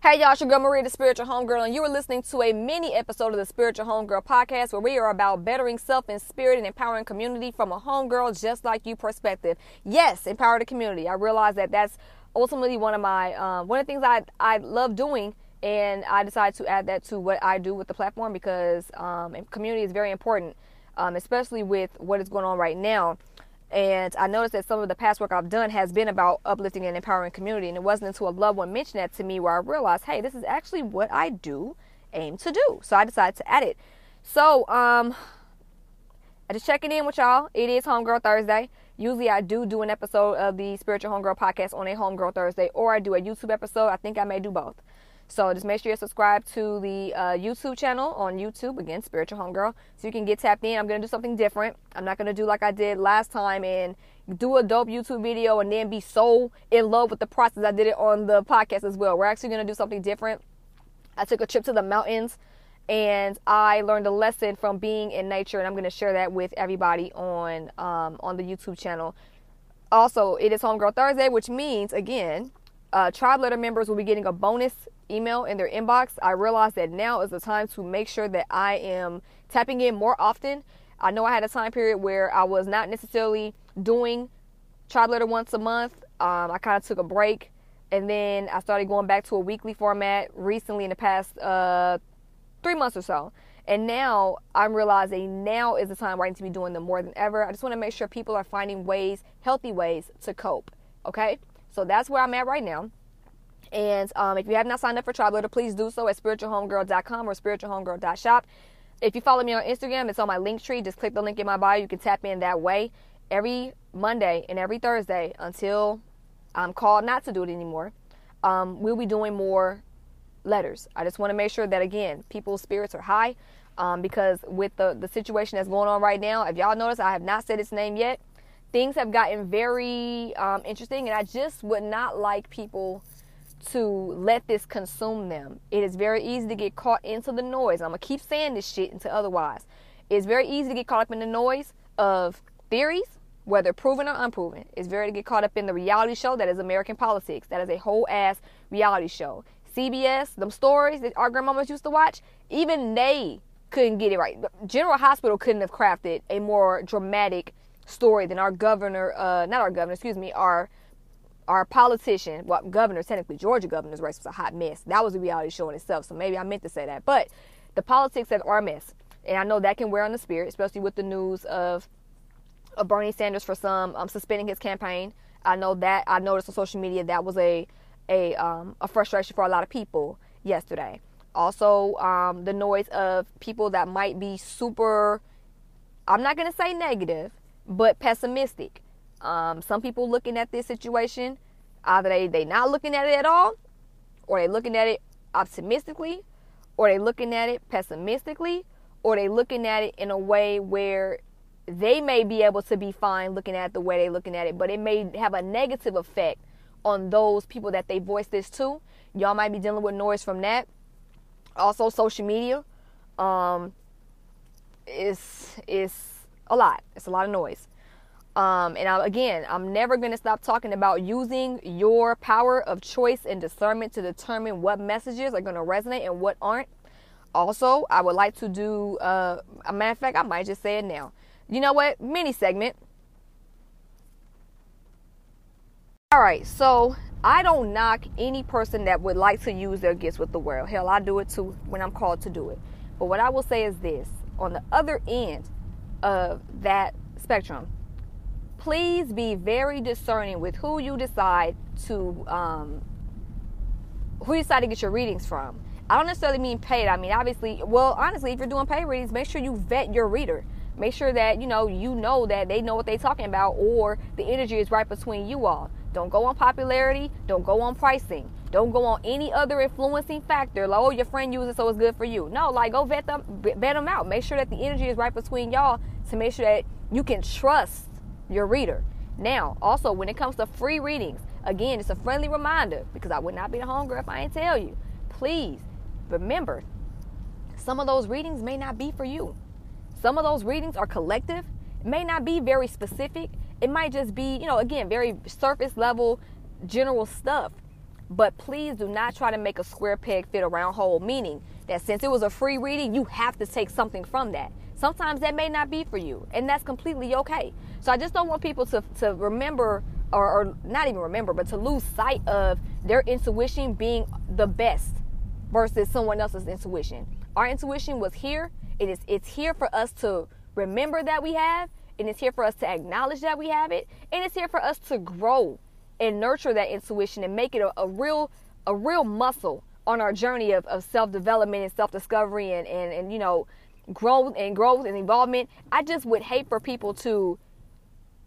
Hey y'all, it's your girl Maria, the Spiritual Homegirl, and you are listening to a mini episode of the Spiritual Homegirl podcast where we are about bettering self and spirit and empowering community from a homegirl just like you perspective. Yes, empower the community. I realize that that's ultimately one of my um, one of the things I I love doing, and I decided to add that to what I do with the platform because um, community is very important, um, especially with what is going on right now. And I noticed that some of the past work I've done has been about uplifting and empowering community. And it wasn't until a loved one mentioned that to me where I realized, hey, this is actually what I do aim to do. So I decided to add it. So, um, I just checking in with y'all. It is Homegirl Thursday. Usually I do do an episode of the Spiritual Homegirl podcast on a Homegirl Thursday, or I do a YouTube episode. I think I may do both. So just make sure you subscribe to the uh, YouTube channel on YouTube, again, Spiritual Homegirl, so you can get tapped in. I'm going to do something different. I'm not going to do like I did last time and do a dope YouTube video and then be so in love with the process. I did it on the podcast as well. We're actually going to do something different. I took a trip to the mountains and I learned a lesson from being in nature, and I'm going to share that with everybody on um, on the YouTube channel. Also, it is Homegirl Thursday, which means again, uh, tribe letter members will be getting a bonus email in their inbox, I realized that now is the time to make sure that I am tapping in more often. I know I had a time period where I was not necessarily doing Tribe Letter once a month. Um, I kind of took a break and then I started going back to a weekly format recently in the past uh, three months or so. And now I'm realizing now is the time where I need to be doing them more than ever. I just want to make sure people are finding ways, healthy ways to cope. Okay? So that's where I'm at right now. And um, if you have not signed up for Tribe Letter, please do so at spiritualhomegirl.com or spiritualhomegirl.shop. If you follow me on Instagram, it's on my Linktree. Just click the link in my bio. You can tap in that way every Monday and every Thursday until I'm called not to do it anymore. Um, we'll be doing more letters. I just want to make sure that, again, people's spirits are high um, because with the, the situation that's going on right now, if y'all notice, I have not said its name yet. Things have gotten very um, interesting, and I just would not like people to let this consume them. It is very easy to get caught into the noise. I'm to keep saying this shit until otherwise. It's very easy to get caught up in the noise of theories, whether proven or unproven. It's very to get caught up in the reality show that is American politics. That is a whole ass reality show. CBS, them stories that our grandmamas used to watch, even they couldn't get it right. General Hospital couldn't have crafted a more dramatic story than our governor, uh, not our governor, excuse me, our our politician, well, governor, technically Georgia governor's race was a hot mess. That was a reality show in itself. So maybe I meant to say that. But the politics are a mess. And I know that can wear on the spirit, especially with the news of, of Bernie Sanders for some um, suspending his campaign. I know that I noticed on social media that was a a um, a frustration for a lot of people yesterday. Also, um, the noise of people that might be super, I'm not going to say negative, but pessimistic um, some people looking at this situation, either they they not looking at it at all, or they looking at it optimistically, or they looking at it pessimistically, or they looking at it in a way where they may be able to be fine looking at the way they looking at it, but it may have a negative effect on those people that they voice this to. Y'all might be dealing with noise from that. Also, social media um, is is a lot. It's a lot of noise. Um, and I, again, I'm never going to stop talking about using your power of choice and discernment to determine what messages are going to resonate and what aren't. Also, I would like to do, uh, a matter of fact, I might just say it now. You know what? Mini segment. All right, so I don't knock any person that would like to use their gifts with the world. Hell, I do it too when I'm called to do it. But what I will say is this on the other end of that spectrum, please be very discerning with who you decide to um, who you decide to get your readings from. I don't necessarily mean paid. I mean, obviously, well, honestly, if you're doing paid readings, make sure you vet your reader. Make sure that you know you know that they know what they're talking about, or the energy is right between you all. Don't go on popularity. Don't go on pricing. Don't go on any other influencing factor. Like, oh, your friend uses, it, so it's good for you. No, like go vet them, vet them out. Make sure that the energy is right between y'all to make sure that you can trust your reader. Now, also, when it comes to free readings, again, it's a friendly reminder because I would not be the homegirl if I didn't tell you. Please remember, some of those readings may not be for you. Some of those readings are collective, it may not be very specific. It might just be, you know, again, very surface level, general stuff. But please do not try to make a square peg fit a round hole, meaning that since it was a free reading, you have to take something from that. Sometimes that may not be for you, and that's completely okay. So I just don't want people to, to remember, or, or not even remember, but to lose sight of their intuition being the best versus someone else's intuition. Our intuition was here. It is it's here for us to remember that we have, and it's here for us to acknowledge that we have it, and it's here for us to grow and nurture that intuition and make it a, a real a real muscle on our journey of, of self-development and self-discovery and, and, and you know growth and growth and involvement. I just would hate for people to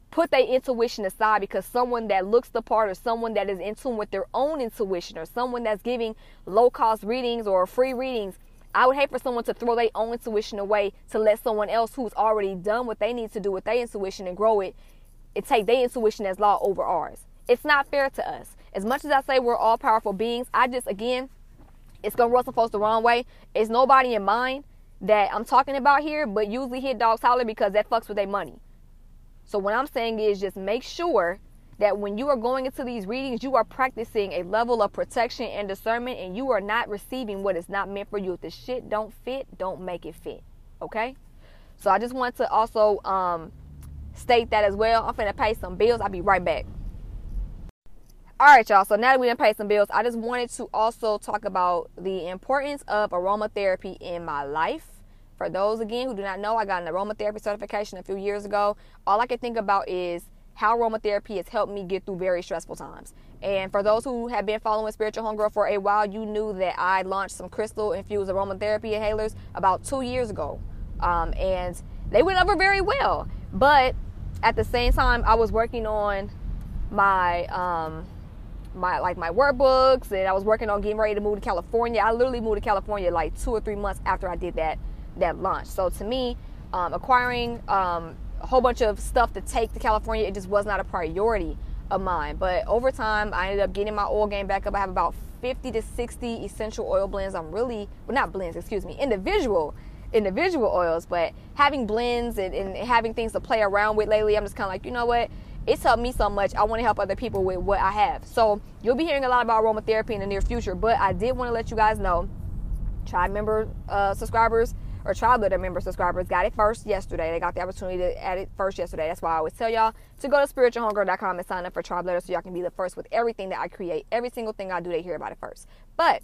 put their intuition aside because someone that looks the part or someone that is in tune with their own intuition or someone that's giving low cost readings or free readings I would hate for someone to throw their own intuition away to let someone else who's already done what they need to do with their intuition and grow it, and take their intuition as law over ours. It's not fair to us. As much as I say we're all powerful beings, I just again, it's gonna rub some folks the wrong way. It's nobody in mind that I'm talking about here, but usually hit dogs holler because that fucks with their money. So what I'm saying is just make sure that when you are going into these readings, you are practicing a level of protection and discernment, and you are not receiving what is not meant for you. If the shit don't fit, don't make it fit. Okay? So I just want to also um, state that as well. I'm finna pay some bills. I'll be right back. All right, y'all. So now that we done paid some bills, I just wanted to also talk about the importance of aromatherapy in my life. For those again who do not know, I got an aromatherapy certification a few years ago. All I can think about is how aromatherapy has helped me get through very stressful times. And for those who have been following Spiritual Homegirl for a while, you knew that I launched some crystal infused aromatherapy inhalers about two years ago. Um, and they went over very well. But at the same time, I was working on my. Um, my like my workbooks and I was working on getting ready to move to California. I literally moved to California like two or three months after I did that that launch. So to me, um, acquiring um, a whole bunch of stuff to take to California. It just was not a priority of mine. But over time, I ended up getting my oil game back up. I have about 50 to 60 essential oil blends. I'm really, well, not blends, excuse me, individual individual oils, but having blends and, and having things to play around with lately, I'm just kind of like, you know what? It's helped me so much. I want to help other people with what I have. So you'll be hearing a lot about aromatherapy in the near future, but I did want to let you guys know, Tribe member uh, subscribers, or Tribe Letter member subscribers got it first yesterday. They got the opportunity to add it first yesterday. That's why I always tell y'all to go to spiritualhomegirl.com and sign up for Tribe Letter so y'all can be the first with everything that I create. Every single thing I do, they hear about it first. But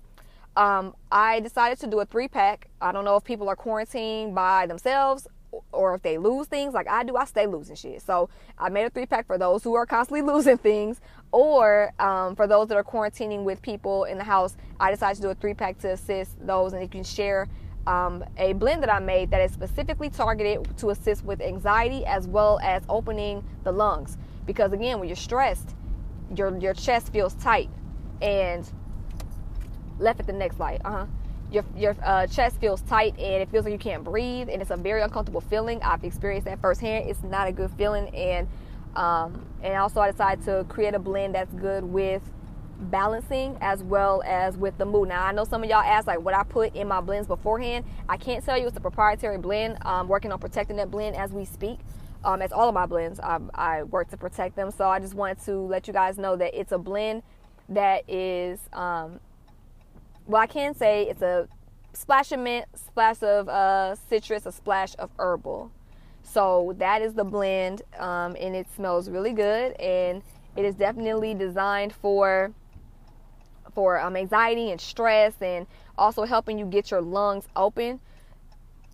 um, I decided to do a three pack. I don't know if people are quarantined by themselves or if they lose things like I do, I stay losing shit. So I made a three pack for those who are constantly losing things, or um, for those that are quarantining with people in the house. I decided to do a three pack to assist those, and you can share um, a blend that I made that is specifically targeted to assist with anxiety as well as opening the lungs. Because again, when you're stressed, your your chest feels tight, and left at the next light. Uh huh. Your your uh, chest feels tight and it feels like you can't breathe, and it's a very uncomfortable feeling. I've experienced that firsthand. It's not a good feeling, and um, and also I decided to create a blend that's good with balancing as well as with the mood. Now I know some of y'all asked like what I put in my blends beforehand. I can't tell you it's a proprietary blend. I'm working on protecting that blend as we speak. Um, as all of my blends, I, I work to protect them. So I just wanted to let you guys know that it's a blend that is, um, well, I can say it's a splash of mint, splash of uh, citrus, a splash of herbal. So that is the blend, um, and it smells really good, and it is definitely designed for for um, anxiety and stress and also helping you get your lungs open.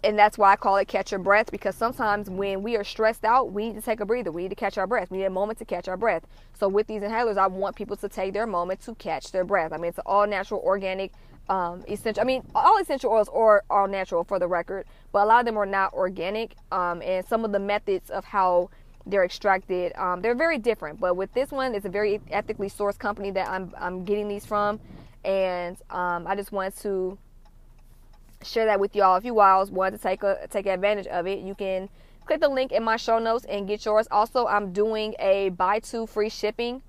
And that's why I call it catch your breath because sometimes when we are stressed out, we need to take a breather. We need to catch our breath. We need a moment to catch our breath. So with these inhalers, I want people to take their moment to catch their breath. I mean, it's all natural, organic, um, essential. I mean, all essential oils are all natural for the record, but a lot of them are not organic. Um, and some of the methods of how they're extracted. Um, they're very different, but with this one, it's a very ethically sourced company that I'm I'm getting these from, and um, I just wanted to share that with y'all. If you guys want to take a take advantage of it, you can click the link in my show notes and get yours. Also, I'm doing a buy two free shipping.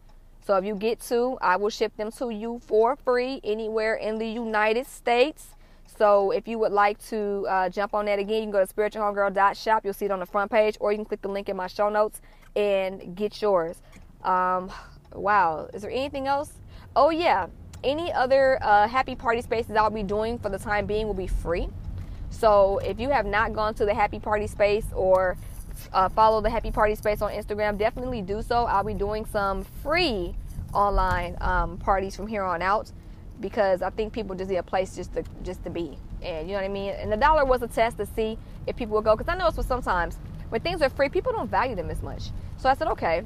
So if you get two, I will ship them to you for free anywhere in the United States. So if you would like to uh, jump on that again, you can go to spiritualhomegirl.shop. You'll see it on the front page, or you can click the link in my show notes and get yours. Um, wow, is there anything else? Oh yeah, any other uh, happy party spaces I'll be doing for the time being will be free. So if you have not gone to the happy party space or uh, follow the happy party space on Instagram, definitely do so. I'll be doing some free online um, parties from here on out because I think people just need a place just to just to be. And you know what I mean? And the dollar was a test to see if people would go because I know it's for sometimes when things are free, people don't value them as much. So I said, okay,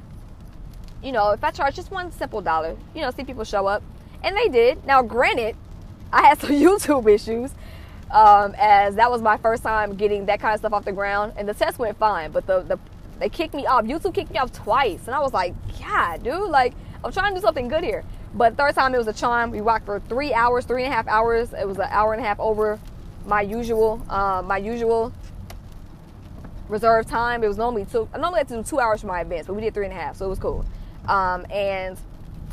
you know, if I charge just one simple dollar, you know, see people show up. And they did. Now, granted, I had some YouTube issues, um, as that was my first time getting that kind of stuff off the ground. And the test went fine, but the, the they kicked me off. YouTube kicked me off twice. And I was like, God, dude, like, I'm trying to do something good here. But third time it was a charm. We rocked for three hours, three and a half hours. It was an hour and a half over my usual, uh, my usual reserve time. It was normally two. I normally had to do two hours for my events, but we did three and a half, so it was cool. Um, and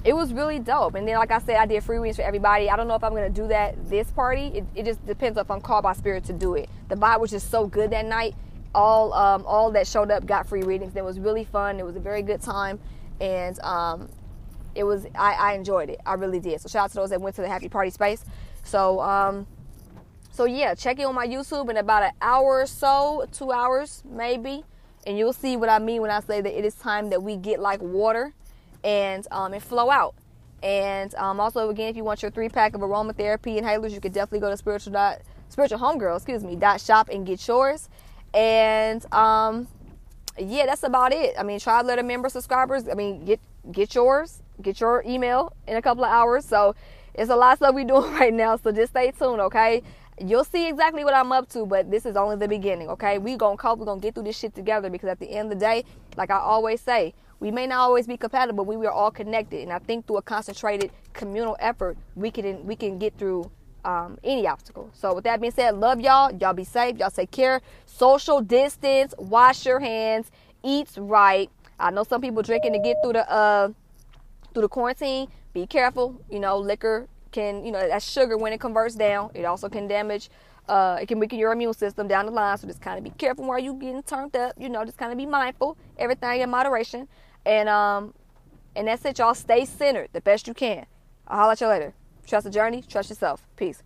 it was really dope. And then, like I said, I did free readings for everybody. I don't know if I'm gonna do that this party. It, it just depends if I'm called by spirit to do it. The vibe was just so good that night. All um, all that showed up got free readings. It was really fun. It was a very good time, and um, it was I, I, enjoyed it. I really did. So shout out to those that went to the happy party space. So um, so yeah, check it on my YouTube in about an hour or so, two hours maybe, and you'll see what I mean when I say that it is time that we get like water and um, and flow out. And um, also, again, if you want your three pack of aromatherapy inhalers, you could definitely go to spiritual dot spiritual homegirl, excuse me, dot shop and get yours. And um, yeah, that's about it. I mean, Tribe Letter member subscribers. I mean, get get yours, get your email in a couple of hours. So it's a lot of stuff we're doing right now. So just stay tuned, okay? You'll see exactly what I'm up to, but this is only the beginning, okay? We gonna cope, we're gonna get through this shit together because at the end of the day, like I always say, we may not always be compatible, but we are all connected. And I think through a concentrated communal effort, we can we can get through um, any obstacle. So with that being said, love y'all. Y'all be safe. Y'all take care. Social distance. Wash your hands. Eat right. I know some people drinking to get through the uh, through the quarantine. Be careful. You know, liquor can you know that sugar when it converts down. It also can damage. Uh, it can weaken your immune system down the line. So just kind of be careful where you getting turned up. You know, just kind of be mindful. Everything in moderation. And um, and that's it, y'all. Stay centered the best you can. I'll holler at you later. Trust the journey. Trust yourself. Peace.